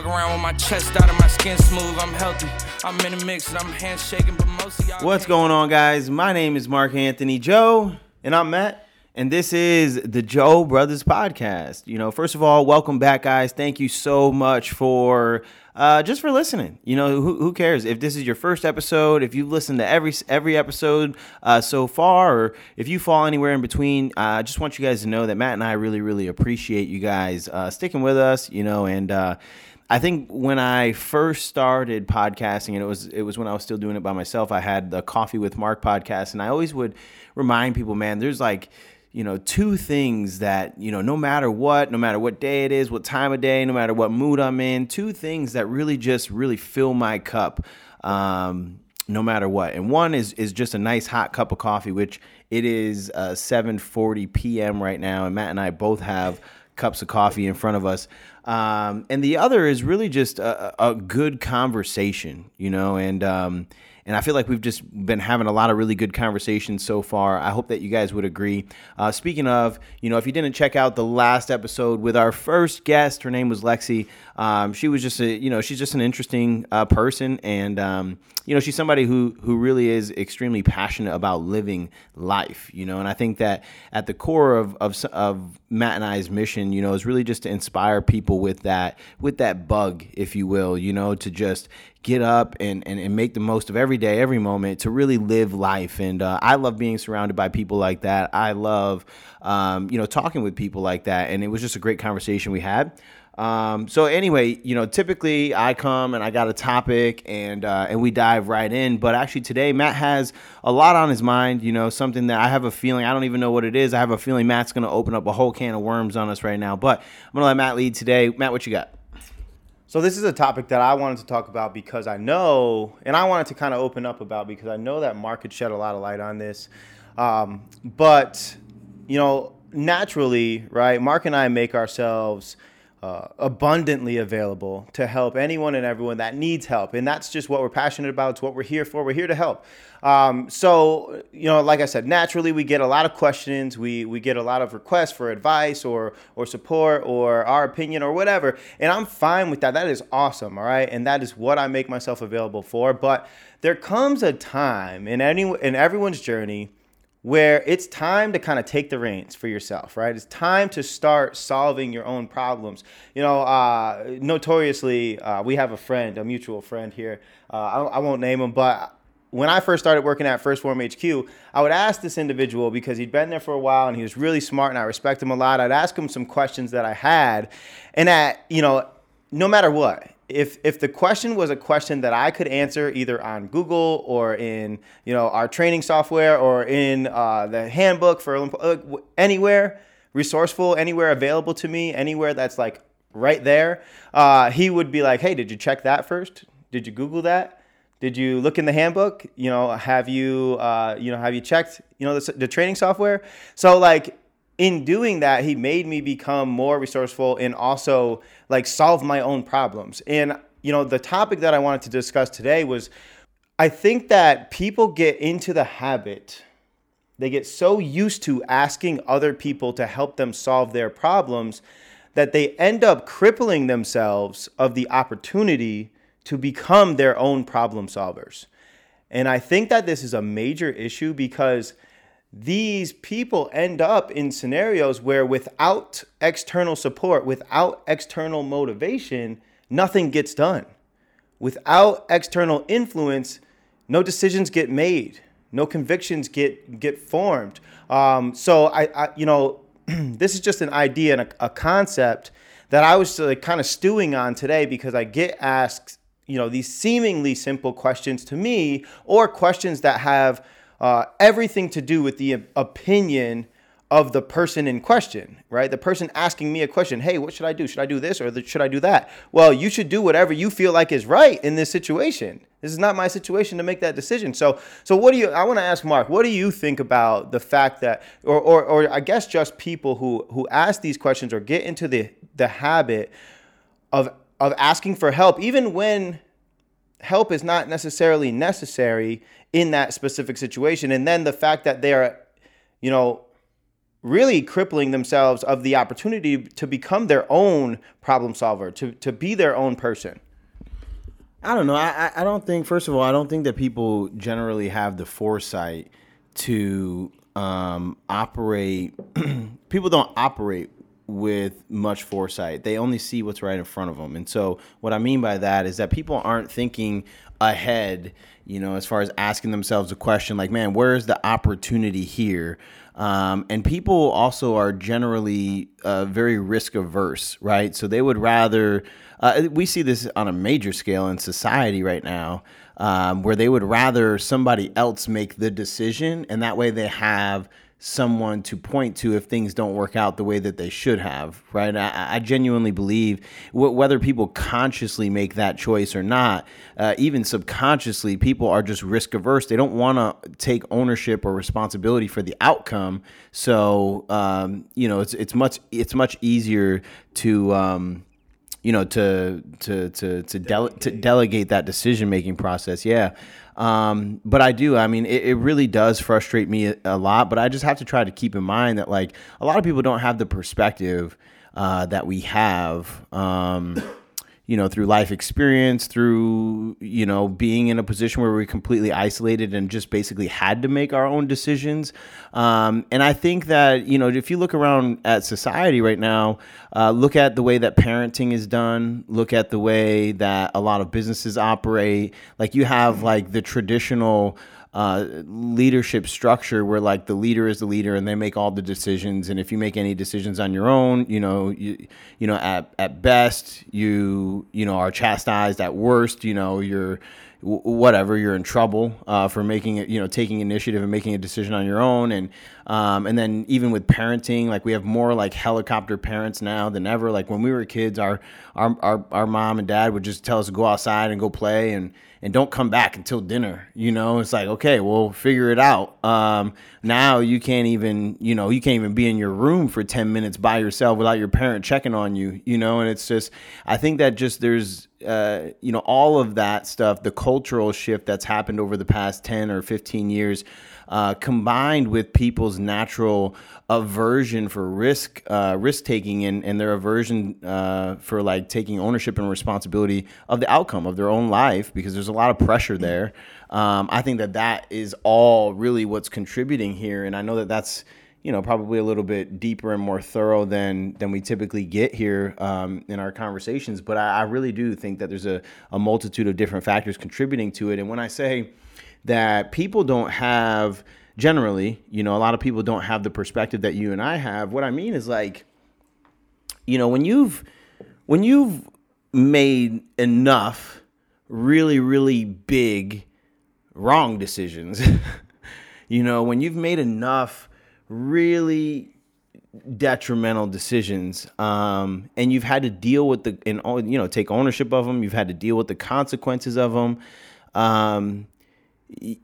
Walk around with my chest out and my skin smooth. I'm healthy. I'm in a mix and I'm handshaking, but most of y'all. What's going on, guys? My name is Mark Anthony Joe, And I'm Matt. and this is the Joe Brothers Podcast. You know, first of all, welcome back, guys. Thank you so much for uh, just for listening. You know, who, who cares if this is your first episode? If you've listened to every every episode uh, so far, or if you fall anywhere in between, uh, I just want you guys to know that Matt and I really, really appreciate you guys uh, sticking with us. You know, and. I think when I first started podcasting, and it was it was when I was still doing it by myself. I had the Coffee with Mark podcast, and I always would remind people, man, there's like you know two things that you know no matter what, no matter what day it is, what time of day, no matter what mood I'm in, two things that really just really fill my cup. Um, no matter what. And one is is just a nice hot cup of coffee, which it is uh, 7:40 p.m. right now, and Matt and I both have cups of coffee in front of us. Um, and the other is really just a, a good conversation, you know, and um, and I feel like we've just been having a lot of really good conversations so far. I hope that you guys would agree. Uh, speaking of, you know, if you didn't check out the last episode with our first guest, her name was Lexi. Um, she was just a, you know, she's just an interesting uh, person, and um, you know, she's somebody who who really is extremely passionate about living life, you know. And I think that at the core of of, of Matt and I's mission, you know, is really just to inspire people with that with that bug, if you will, you know, to just get up and, and, and make the most of every day, every moment to really live life. And uh, I love being surrounded by people like that. I love, um, you know, talking with people like that. And it was just a great conversation we had. Um, so anyway, you know, typically I come and I got a topic and uh, and we dive right in. But actually today, Matt has a lot on his mind. You know, something that I have a feeling I don't even know what it is. I have a feeling Matt's going to open up a whole can of worms on us right now. But I'm going to let Matt lead today. Matt, what you got? So this is a topic that I wanted to talk about because I know, and I wanted to kind of open up about because I know that Mark could shed a lot of light on this. Um, but you know, naturally, right? Mark and I make ourselves uh, abundantly available to help anyone and everyone that needs help, and that's just what we're passionate about. It's what we're here for. We're here to help. Um, so, you know, like I said, naturally we get a lot of questions. We we get a lot of requests for advice or or support or our opinion or whatever, and I'm fine with that. That is awesome, all right, and that is what I make myself available for. But there comes a time in any in everyone's journey where it's time to kind of take the reins for yourself, right? It's time to start solving your own problems. You know, uh, notoriously, uh, we have a friend, a mutual friend here. Uh, I, I won't name him, but when I first started working at 1st Phorm HQ, I would ask this individual because he'd been there for a while and he was really smart and I respect him a lot. I'd ask him some questions that I had, and at you know, no matter what, if if the question was a question that I could answer either on Google or in you know our training software or in uh, the handbook for uh, anywhere resourceful, anywhere available to me, anywhere that's like right there, uh, he would be like, "Hey, did you check that first? Did you Google that? Did you look in the handbook? You know, have you uh, you know have you checked you know the, the training software?" So like in doing that, he made me become more resourceful and also like solve my own problems. And you know, the topic that I wanted to discuss today was I think that people get into the habit they get so used to asking other people to help them solve their problems that they end up crippling themselves of the opportunity to become their own problem solvers. And I think that this is a major issue because these people end up in scenarios where without external support, without external motivation, nothing gets done. Without external influence, no decisions get made, no convictions get get formed. Um, so I, I, you know, this is just an idea and a, a concept that I was like kind of stewing on today because I get asked, you know, these seemingly simple questions to me, or questions that have uh, everything to do with the opinion of the person in question, right? The person asking me a question, hey, what should I do? Should I do this or should I do that? Well, you should do whatever you feel like is right in this situation. This is not my situation to make that decision. So, so what do you? I want to ask Mark, what do you think about the fact that, or, or, or I guess just people who who ask these questions or get into the the habit of of asking for help, even when help is not necessarily necessary in that specific situation, and then the fact that they are, you know, really crippling themselves of the opportunity to become their own problem solver, to, to be their own person? I don't know. I, I don't think, first of all, I don't think that people generally have the foresight to um, operate. people don't operate with much foresight. They only see what's right in front of them. And so, what I mean by that is that people aren't thinking ahead, you know, as far as asking themselves a question like, man, where's the opportunity here? Um, and people also are generally uh, very risk averse, right? So they would rather, uh, we see this on a major scale in society right now, um, where they would rather somebody else make the decision, and that way they have someone to point to if things don't work out the way that they should have, right? I, I genuinely believe w- whether people consciously make that choice or not, uh, even subconsciously, people are just risk averse. They don't want to take ownership or responsibility for the outcome. So, um, you know, it's it's much it's much easier to. Um, you know, to to to to, dele- to delegate that decision making process. Yeah, um, but I do. I mean, it, it, really does frustrate me a, lot. But I just have to try to keep in mind that like a lot of people don't have the perspective uh, that we have. Um, you know, through life experience, through, you know, being in a position where we're completely isolated and just basically had to make our own decisions. Um, and I think that, you know, if you look around at society right now, uh, look at the way that parenting is done, look at the way that a lot of businesses operate. Like you have like the traditional, uh, leadership structure where like the leader is the leader and they make all the decisions. And if you make any decisions on your own you know you you know at, at best you you know are chastised. At worst you know you're whatever you're in trouble uh, for making it you know taking initiative and making a decision on your own. And um, and then even with parenting like we have more like helicopter parents now than ever. Like when we were kids our our our, our mom and dad would just tell us to go outside and go play. And and don't come back until dinner. You know, it's like, okay, we'll figure it out. Um, now you can't even, you know, you can't even be in your room for 10 minutes by yourself without your parent checking on you, you know, and it's just, I think that just there's, uh, you know, all of that stuff, the cultural shift that's happened over the past 10 or 15 years uh, combined with people's natural aversion for risk uh, risk taking and, and their aversion uh, for like taking ownership and responsibility of the outcome of their own life because there's a lot of pressure there. Um, I think that that is all really what's contributing here, and I know that that's you know probably a little bit deeper and more thorough than than we typically get here um, in our conversations. But I, I, really do think that there's a, a multitude of different factors contributing to it. And when I say that people don't have generally, you know, a lot of people don't have the perspective that you and I have. What I mean is like, you know, when you've when you've made enough really really big wrong decisions, you know, when you've made enough really detrimental decisions um, and you've had to deal with the and you know take ownership of them you've had to deal with the consequences of them um,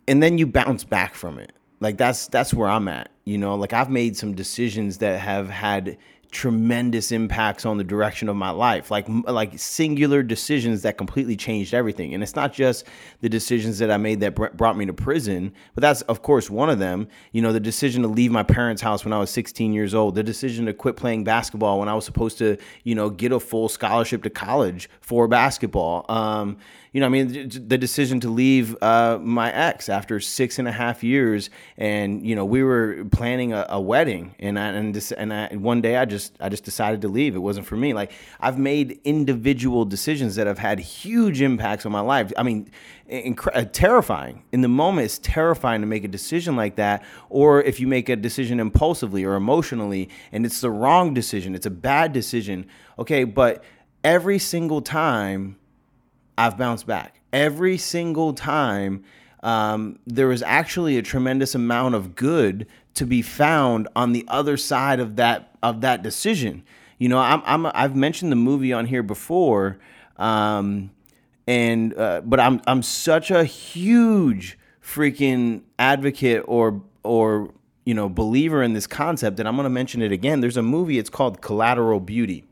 and then you bounce back from it. Like that's that's where I'm at. You know, like I've made some decisions that have had tremendous impacts on the direction of my life like like singular decisions that completely changed everything. And it's not just the decisions that I made that br- brought me to prison but that's of course one of them. You know the decision to leave my parents house when I was 16 years old the decision to quit playing basketball when I was supposed to you know get a full scholarship to college for basketball. Um, you know, I mean, the decision to leave uh, my ex after six and a half years, and you know, we were planning a, a wedding, and I, and this, and I, one day I just I just decided to leave. It wasn't for me. Like I've made individual decisions that have had huge impacts on my life. I mean, inc- uh, terrifying in the moment. It's terrifying to make a decision like that, or if you make a decision impulsively or emotionally, and it's the wrong decision, it's a bad decision. Okay, but every single time I've bounced back every single time. Um, there was actually a tremendous amount of good to be found on the other side of that of that decision. You know, I'm, I'm I've mentioned the movie on here before, um, and uh, but I'm I'm such a huge freaking advocate or or you know believer in this concept that I'm going to mention it again. There's a movie. It's called Collateral Beauty,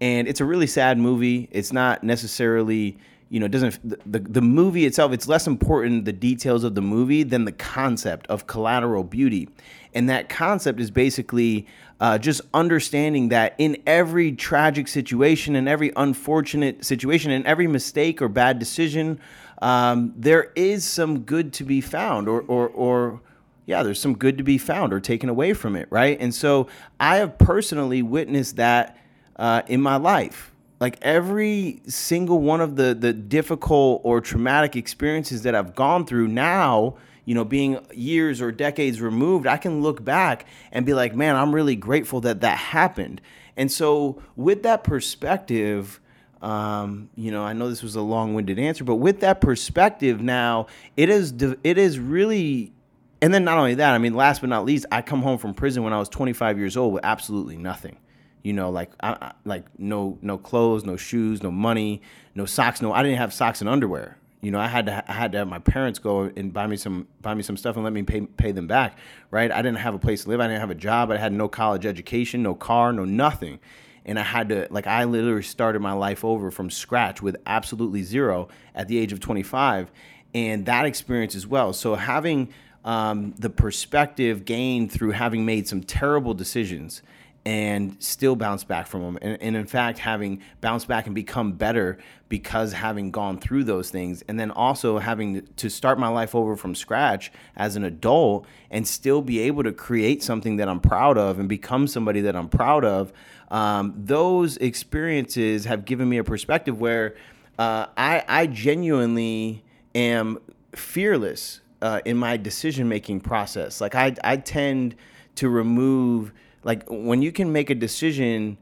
and it's a really sad movie. It's not necessarily you know, it doesn't the, the movie itself. It's less important the details of the movie than the concept of collateral beauty, and that concept is basically uh, just understanding that in every tragic situation, in every unfortunate situation, in every mistake or bad decision, um, there is some good to be found, or or or yeah, there's some good to be found or taken away from it, right? And so I have personally witnessed that uh, in my life. Like every single one of the the difficult or traumatic experiences that I've gone through now, you know, being years or decades removed, I can look back and be like, man, I'm really grateful that that happened. And so, with that perspective, um, you know, I know this was a long-winded answer, but with that perspective, now it is it is really and then not only that, I mean, last but not least, I come home from prison when I was 25 years old with absolutely nothing. You know, like I, I, like no no clothes, no shoes, no money, no socks. No, I didn't have socks and underwear. You know, I had to I had to have my parents go and buy me some buy me some stuff and let me pay pay them back. Right? I didn't have a place to live. I didn't have a job. I had no college education, no car, no nothing. And I had to like I literally started my life over from scratch with absolutely zero at the age of 25, and that experience as well. So having um, the perspective gained through having made some terrible decisions and still bounce back from them. And, and, in fact, having bounced back and become better because having gone through those things. And then also having to start my life over from scratch as an adult and still be able to create something that I'm proud of and become somebody that I'm proud of. Um, those experiences have given me a perspective where uh, I, I genuinely am fearless uh, in my decision making process. Like I, I tend to remove like when you can make a decision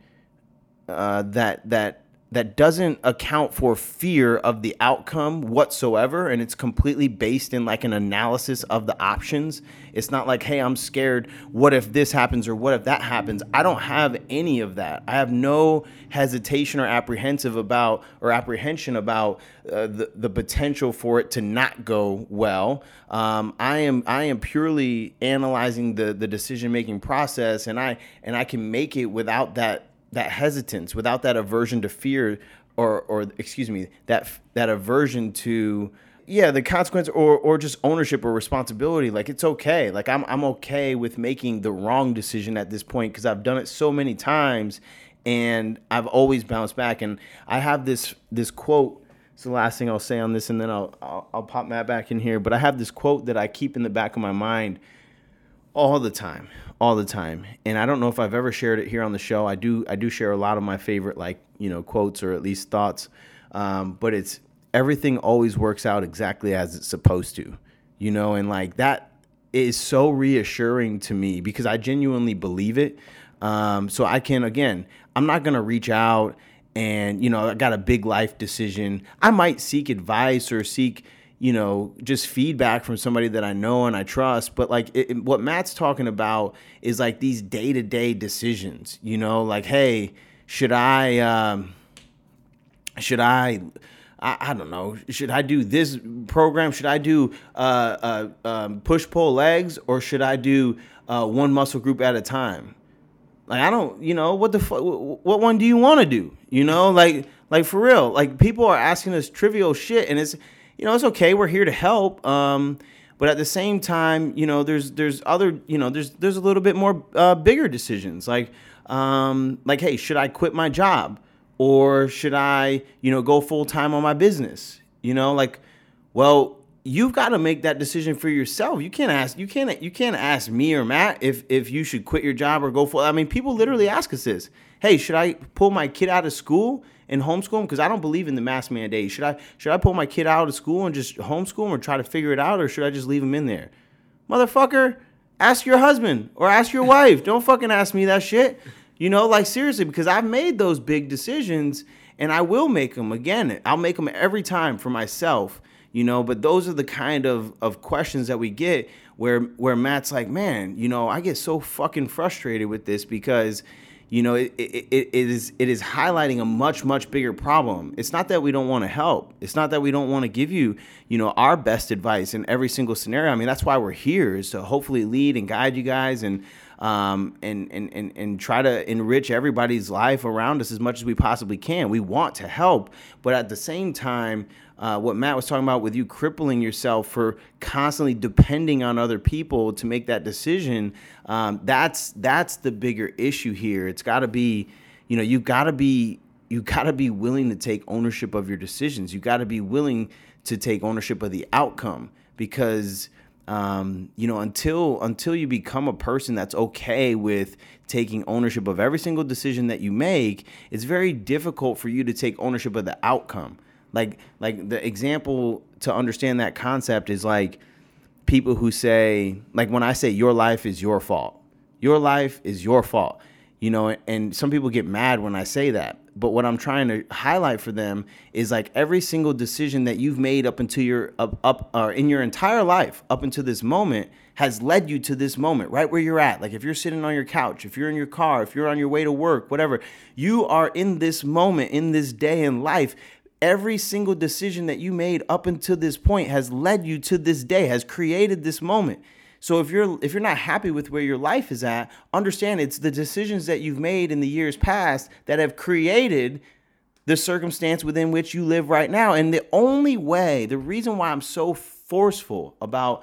uh, that that that doesn't account for fear of the outcome whatsoever and it's completely based in like an analysis of the options. It's not like hey i'm scared. What if this happens or what if that happens? I don't have any of that. I have no hesitation or apprehensive about or apprehension about uh, the, the potential for it to not go well. Um, i am i am purely analyzing the the decision making process and i and i can make it without that that hesitance, without that aversion to fear, or or excuse me, that that aversion to yeah the consequence or or just ownership or responsibility like it's okay. Like i'm i'm okay with making the wrong decision at this point because i've done it so many times and i've always bounced back. And i have this this quote it's the last thing i'll say on this and then i'll i'll, I'll pop matt back in here but i have this quote that i keep in the back of my mind all the time all the time. And i don't know if i've ever shared it here on the show. I do i do share a lot of my favorite like you know quotes or at least thoughts. Um, but it's everything always works out exactly as it's supposed to you know? And like that is so reassuring to me because i genuinely believe it. Um, so i can again i'm not to reach out and you know i got a big life decision. I might seek advice or seek you know, just feedback from somebody that I know and I trust. But like it, what Matt's talking about is like these day to day decisions, you know, like, hey, should I, um, should I, I, I, don't know, should I do this program? Should I do uh, uh, um, push pull legs or should I do uh, one muscle group at a time? Like I don't, you know, what the fuck? What one do you want to do? You know, like like for real. Like people are asking us trivial shit, and it's you know, it's okay. We're here to help. Um, but at the same time, you know, there's there's other, you know, there's there's a little bit more uh, bigger decisions like um, like, hey, should I quit my job or should I, you know, go full time on my business? You know, like, well, you've got to make that decision for yourself. You can't ask you can't you can't ask me or Matt if if you should quit your job or go full. I mean, people literally ask us this. Hey, should I pull my kid out of school and homeschool them? Because I don't believe in the mask mandate. Should I should I pull my kid out of school and just homeschool him or try to figure it out, or should I just leave him in there? Motherfucker, ask your husband or ask your wife. Don't fucking ask me that shit. You know, like seriously, because I've made those big decisions and I will make them again. I'll make them every time for myself. You know, but those are the kind of, of questions that we get where where Matt's like, man, you know, I get so fucking frustrated with this because you know, it, it, it is it is highlighting a much much bigger problem. It's not that we don't want to help. It's not that we don't want to give you, you know, our best advice in every single scenario. I mean, that's why we're here is to hopefully lead and guide you guys and um, and, and, and, and try to enrich everybody's life around us as much as we possibly can. We want to help, but at the same time, uh, what Matt was talking about with you crippling yourself for constantly depending on other people to make that decision, um, that's that's the bigger issue here. It's got to be, you know, you've got to be you got to be willing to take ownership of your decisions. You got to be willing to take ownership of the outcome because um, you know until until you become a person that's okay with taking ownership of every single decision that you make, it's very difficult for you to take ownership of the outcome. Like like the example to understand that concept is like people who say like when I say your life is your fault. Your life is your fault. You know, and some people get mad when I say that. But what I'm trying to highlight for them is like every single decision that you've made up until your up up or in your entire life up until this moment has led you to this moment, right where you're at. Like if you're sitting on your couch, if you're in your car, if you're on your way to work, whatever, you are in this moment, in this day in life every single decision that you made up until this point has led you to this day has created this moment. So if you're if you're not happy with where your life is at understand it's the decisions that you've made in the years past that have created the circumstance within which you live right now. And the only way the reason why i'm so forceful about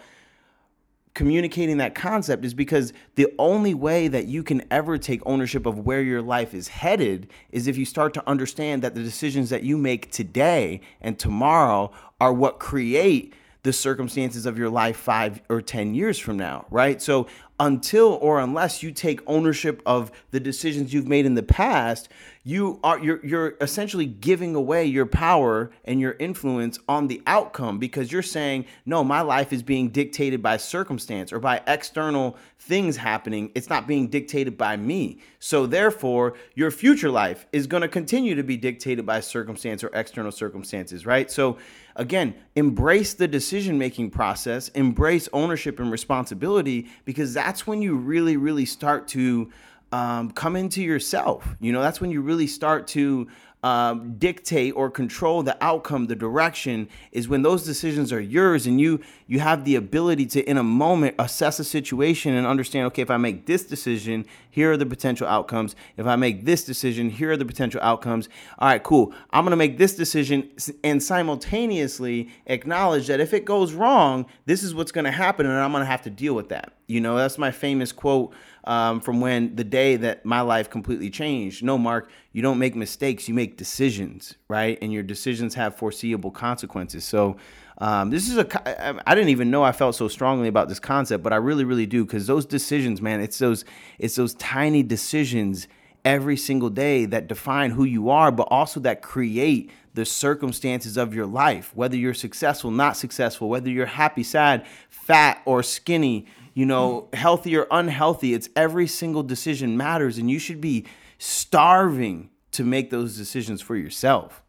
communicating that concept is because the only way that you can ever take ownership of where your life is headed is if you start to understand that the decisions that you make today and tomorrow are what create the circumstances of your life five or 10 years from now, right? So until or unless you take ownership of the decisions you've made in the past, you are you're you're essentially giving away your power and your influence on the outcome because you're saying no my life is being dictated by circumstance or by external things happening. It's not being dictated by me. So therefore your future life is going to continue to be dictated by circumstance or external circumstances right? So again embrace the decision making process embrace ownership and responsibility because that's when you really really start to um, come into yourself. You know, that's when you really start to um, dictate or control the outcome, the direction is when those decisions are yours and you you have the ability to in a moment assess a situation and understand okay if I make this decision here are the potential outcomes. If I make this decision here are the potential outcomes. All right cool. I'm going to make this decision and simultaneously acknowledge that if it goes wrong this is what's going to happen and I'm going to have to deal with that. You know that's my famous quote um, from when the day that my life completely changed. No, Mark, you don't make mistakes, you make decisions, right? And your decisions have foreseeable consequences. So, um, this is a I didn't even know I felt so strongly about this concept, but I really, really do because those decisions, man, it's those it's those tiny decisions every single day that define who you are, but also that create the circumstances of your life, whether you're successful, not successful, whether you're happy, sad, fat, or skinny, you know, healthy or unhealthy. It's every single decision matters, and you should be starving to make those decisions for yourself.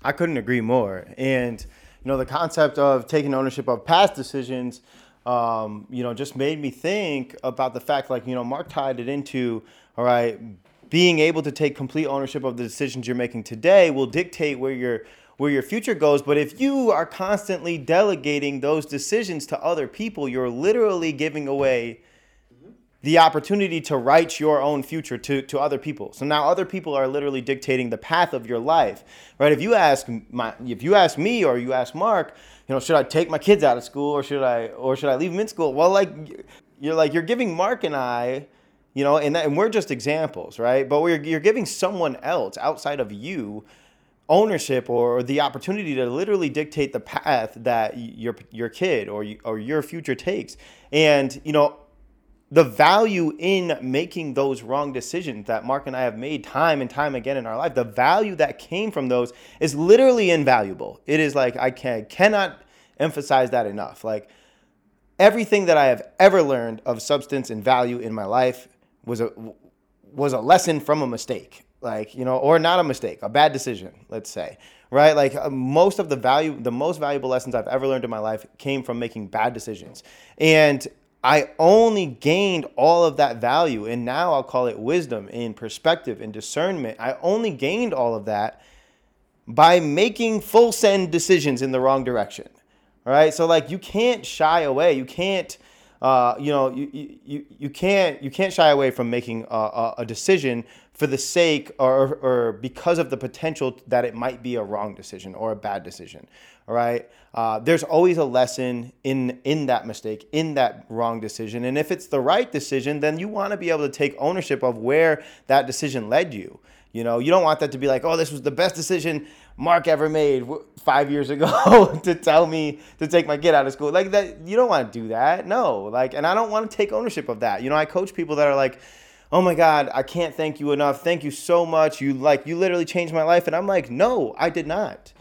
I couldn't agree more. And, you know, the concept of taking ownership of past decisions, um, you know, just made me think about the fact, like, you know, Mark tied it into, all right, being able to take complete ownership of the decisions you're making today will dictate where you're where your future goes. But if you are constantly delegating those decisions to other people, you're literally giving away the opportunity to write your own future to, to other people. So now other people are literally dictating the path of your life, right? If you ask my, if you ask me or you ask Mark, you know, should I take my kids out of school or should I, or should I leave them in school? Well, like, you're like, you're giving Mark and I, you know, and, that, and we're just examples, right? But we're, you're giving someone else outside of you ownership or the opportunity to literally dictate the path that your your kid or or your future takes. And you know the value in making those wrong decisions that Mark and I have made time and time again in our life the value that came from those is literally invaluable. It is like I can cannot emphasize that enough. Like everything that I have ever learned of substance and value in my life was a was a lesson from a mistake like you know or not a mistake a bad decision let's say right? Like uh, most of the value the most valuable lessons i've ever learned in my life came from making bad decisions. And i only gained all of that value and now i'll call it wisdom and perspective and discernment. I only gained all of that by making full send decisions in the wrong direction right? So like you can't shy away you can't uh, you know, you, you, you can't you can't shy away from making a, a, decision for the sake or, or because of the potential that it might be a wrong decision or a bad decision. All right. Uh, there's always a lesson in in that mistake, in that wrong decision, and if it's the right decision, then you want to be able to take ownership of where that decision led you. You know, you don't want that to be like, oh, this was the best decision Mark ever made five years ago to tell me to take my kid out of school. Like that, you don't want to do that. No, like, and I don't want to take ownership of that. You know, I coach people that are like, oh my God, I can't thank you enough. Thank you so much. You like, you literally changed my life. And I'm like, no, I did not.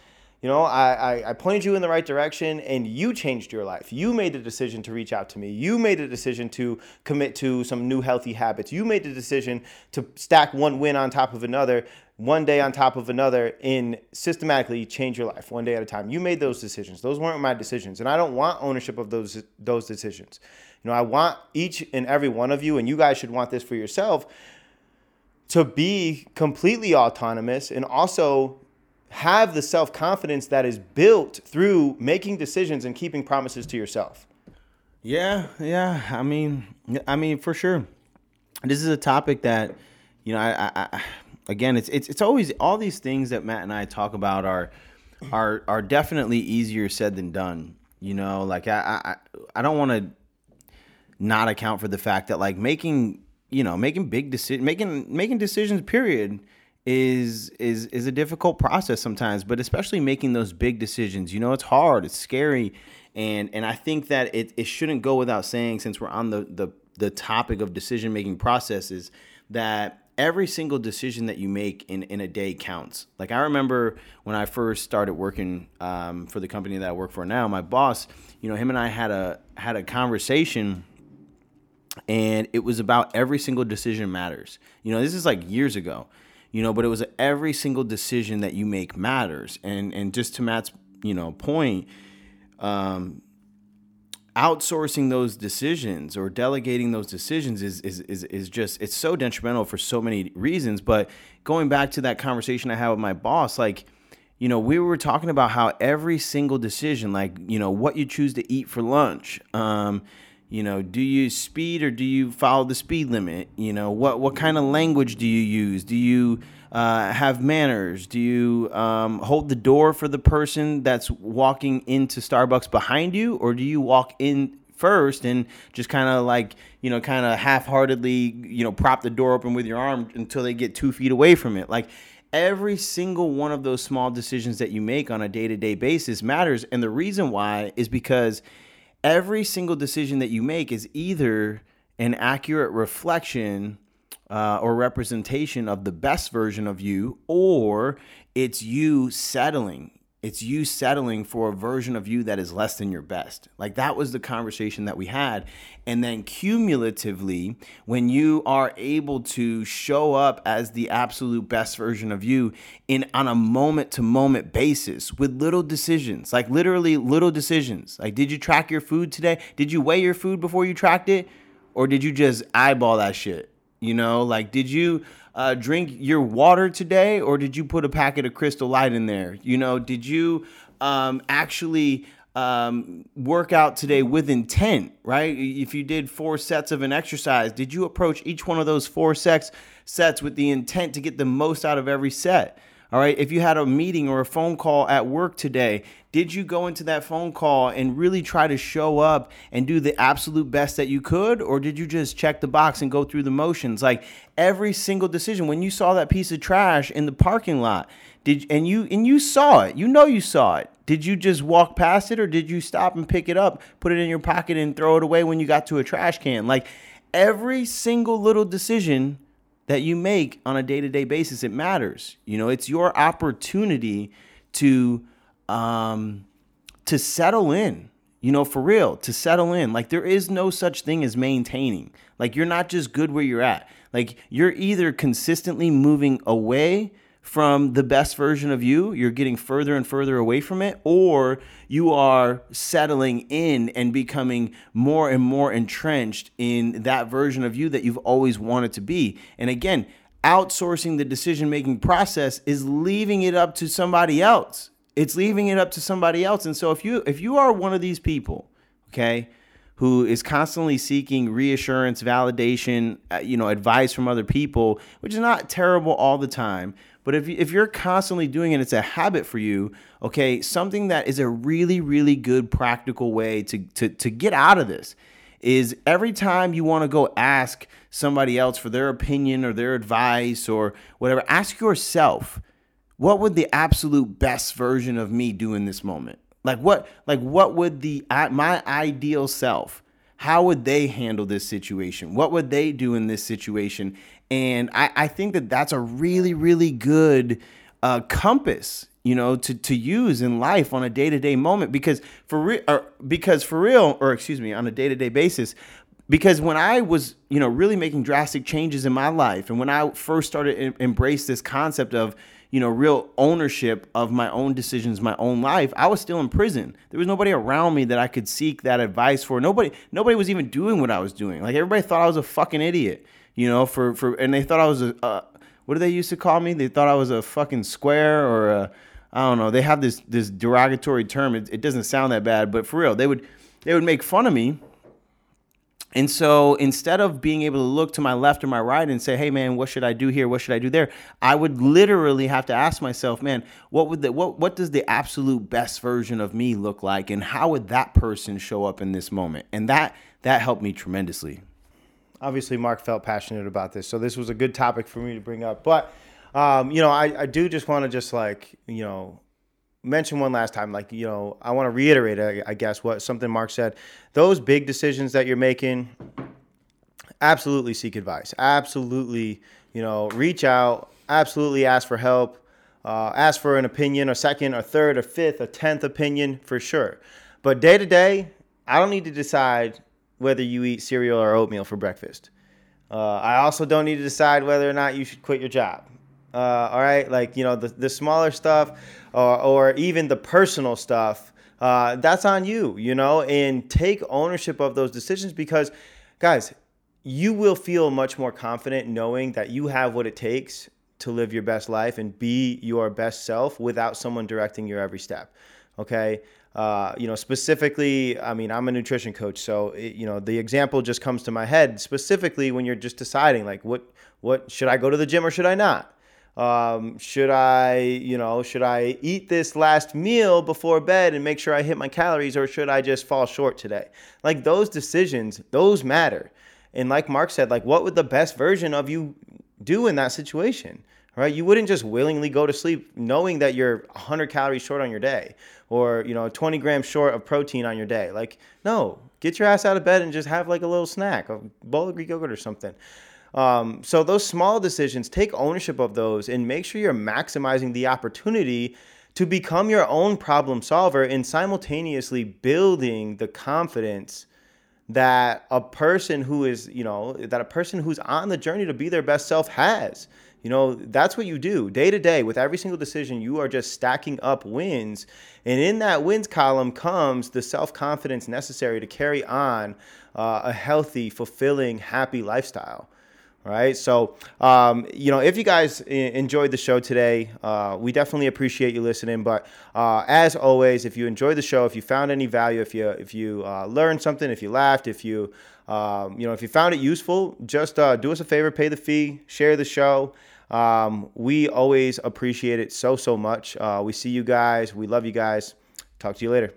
You know, I, I, I, pointed you in the right direction and you changed your life. You made a decision to reach out to me. You made a decision to commit to some new healthy habits. You made the decision to stack one win on top of another, one day on top of another, and systematically change your life one day at a time. You made those decisions. Those weren't my decisions. And I don't want ownership of those, those decisions. You know, I want each and every one of you, and you guys should want this for yourself, to be completely autonomous and also have the self confidence that is built through making decisions and keeping promises to yourself. Yeah, yeah. I mean, I mean, for sure. This is a topic that, you know, I, I, again, it's it's it's always all these things that Matt and I talk about are are are definitely easier said than done. You know, like I I I don't want to not account for the fact that like making you know making big decisions making making decisions period is is is a difficult process sometimes, but especially making those big decisions. You know, it's hard, it's scary, and and I think that it, it shouldn't go without saying since we're on the the the topic of decision making processes that every single decision that you make in, in a day counts. Like I remember when I first started working um, for the company that I work for now, my boss, you know, him and I had a had a conversation and it was about every single decision matters. You know, this is like years ago you know but it was every single decision that you make matters. And and just to matt's you know point um outsourcing those decisions or delegating those decisions is, is is is just it's so detrimental for so many reasons. But going back to that conversation i had with my boss like you know we were talking about how every single decision like you know what you choose to eat for lunch um you know do you speed or do you follow the speed limit? You know what what kind of language do you use? Do you uh, have manners? Do you um, hold the door for the person that's walking into starbucks behind you? Or do you walk in first and just kind of like you know kind of half-heartedly you know prop the door open with your arm until they get two feet away from it? Like every single one of those small decisions that you make on a day-to-day basis matters. And the reason why is because every single decision that you make is either an accurate reflection uh, or representation of the best version of you, or it's you settling it's you settling for a version of you that is less than your best. Like that was the conversation that we had. And then cumulatively, when you are able to show up as the absolute best version of you in on a moment to moment basis with little decisions, like literally little decisions. Like did you track your food today? Did you weigh your food before you tracked it? Or did you just eyeball that shit? You know, like did you uh, drink your water today, or did you put a packet of Crystal Light in there? You know, did you um, actually um, work out today with intent? Right? If you did four sets of an exercise, did you approach each one of those four sets sets with the intent to get the most out of every set? All right. If you had a meeting or a phone call at work today, did you go into that phone call and really try to show up and do the absolute best that you could? Or did you just check the box and go through the motions? Like every single decision, when you saw that piece of trash in the parking lot, did and you and you saw it, you know you saw it. Did you just walk past it or did you stop and pick it up, put it in your pocket and throw it away when you got to a trash can? Like every single little decision that you make on a day-to-day basis it matters. You know it's your opportunity to um to settle in you know for real to settle in. Like there is no such thing as maintaining. Like you're not just good where you're at. Like you're either consistently moving away from the best version of you, you're getting further and further away from it, or you are settling in and becoming more and more entrenched in that version of you that you've always wanted to be. And again, outsourcing the decision making process is leaving it up to somebody else. It's leaving it up to somebody else. And so if you if you are one of these people, okay, who is constantly seeking reassurance, validation, uh, you know, advice from other people, which is not terrible all the time. But if, if you're constantly doing it, it's a habit for you, okay, something that is a really, really good practical way to, to, to get out of this is every time you want to go ask somebody else for their opinion or their advice or whatever, ask yourself, what would the absolute best version of me do in this moment? Like what like what would the my ideal self how would they handle this situation? What would they do in this situation? And I, I think that that's a really, really good uh, compass, you know, to, to use in life on a day to day moment because for real, because for real, or excuse me, on a day to day basis, because when I was, you know, really making drastic changes in my life, and when I first started to em- embrace this concept of, you know, real ownership of my own decisions, my own life, I was still in prison. There was nobody around me that I could seek that advice for. Nobody, nobody was even doing what I was doing. Like everybody thought I was a fucking idiot, you know, for for, and they thought I was a, uh, what do they used to call me? They thought I was a fucking square or a, I don't know. They have this this derogatory term. It, it doesn't sound that bad, but for real, they would they would make fun of me and so instead of being able to look to my left or my right and say, "Hey man, what should I do here? What should I do there?" I would literally have to ask myself, "Man, what would the what what does the absolute best version of me look like and how would that person show up in this moment?" And that that helped me tremendously. Obviously, Mark felt passionate about this, so this was a good topic for me to bring up. But um, you know, I, I do just want to just like you know mention one last time like you know i want to reiterate I, I, guess what something mark said. Those big decisions that you're making absolutely seek advice. Absolutely you know reach out. Absolutely ask for help. Uh, ask for an opinion a second a third a fifth a tenth opinion for sure. But day to day i don't need to decide whether you eat cereal or oatmeal for breakfast uh, i also don't need to decide whether or not you should quit your job uh, all right, like you know the the smaller stuff, or or even the personal stuff. Uh, that's on you, you know, and take ownership of those decisions because, guys, you will feel much more confident knowing that you have what it takes to live your best life and be your best self without someone directing your every step. Okay. Uh, you know, specifically, I mean, I'm a nutrition coach, so it, you know, the example just comes to my head. Specifically, when you're just deciding, like, what, what should I go to the gym or should I not? Um, should I, you know, should I eat this last meal before bed and make sure I hit my calories, or should I just fall short today? Like those decisions, those matter. And like Mark said, like what would the best version of you do in that situation? Right? You wouldn't just willingly go to sleep knowing that you're 100 calories short on your day, or you know, 20 grams short of protein on your day. Like, no, get your ass out of bed and just have like a little snack, a bowl of Greek yogurt or something. Um, so those small decisions, take ownership of those and make sure you're maximizing the opportunity to become your own problem solver and simultaneously building the confidence that a person who is, you know, that a person who's on the journey to be their best self has. You know, that's what you do day to day with every single decision. You are just stacking up wins. And in that wins column comes the self confidence necessary to carry on uh, a healthy, fulfilling, happy lifestyle right? So, um, you know, if you guys enjoyed the show today, uh, we definitely appreciate you listening. But uh, as always, if you enjoyed the show, if you found any value, if you if you uh, learned something, if you laughed, if you um, you know, if you found it useful, just uh, do us a favor, pay the fee, share the show. Um, we always appreciate it so so much. Uh, we see you guys. We love you guys. Talk to you later.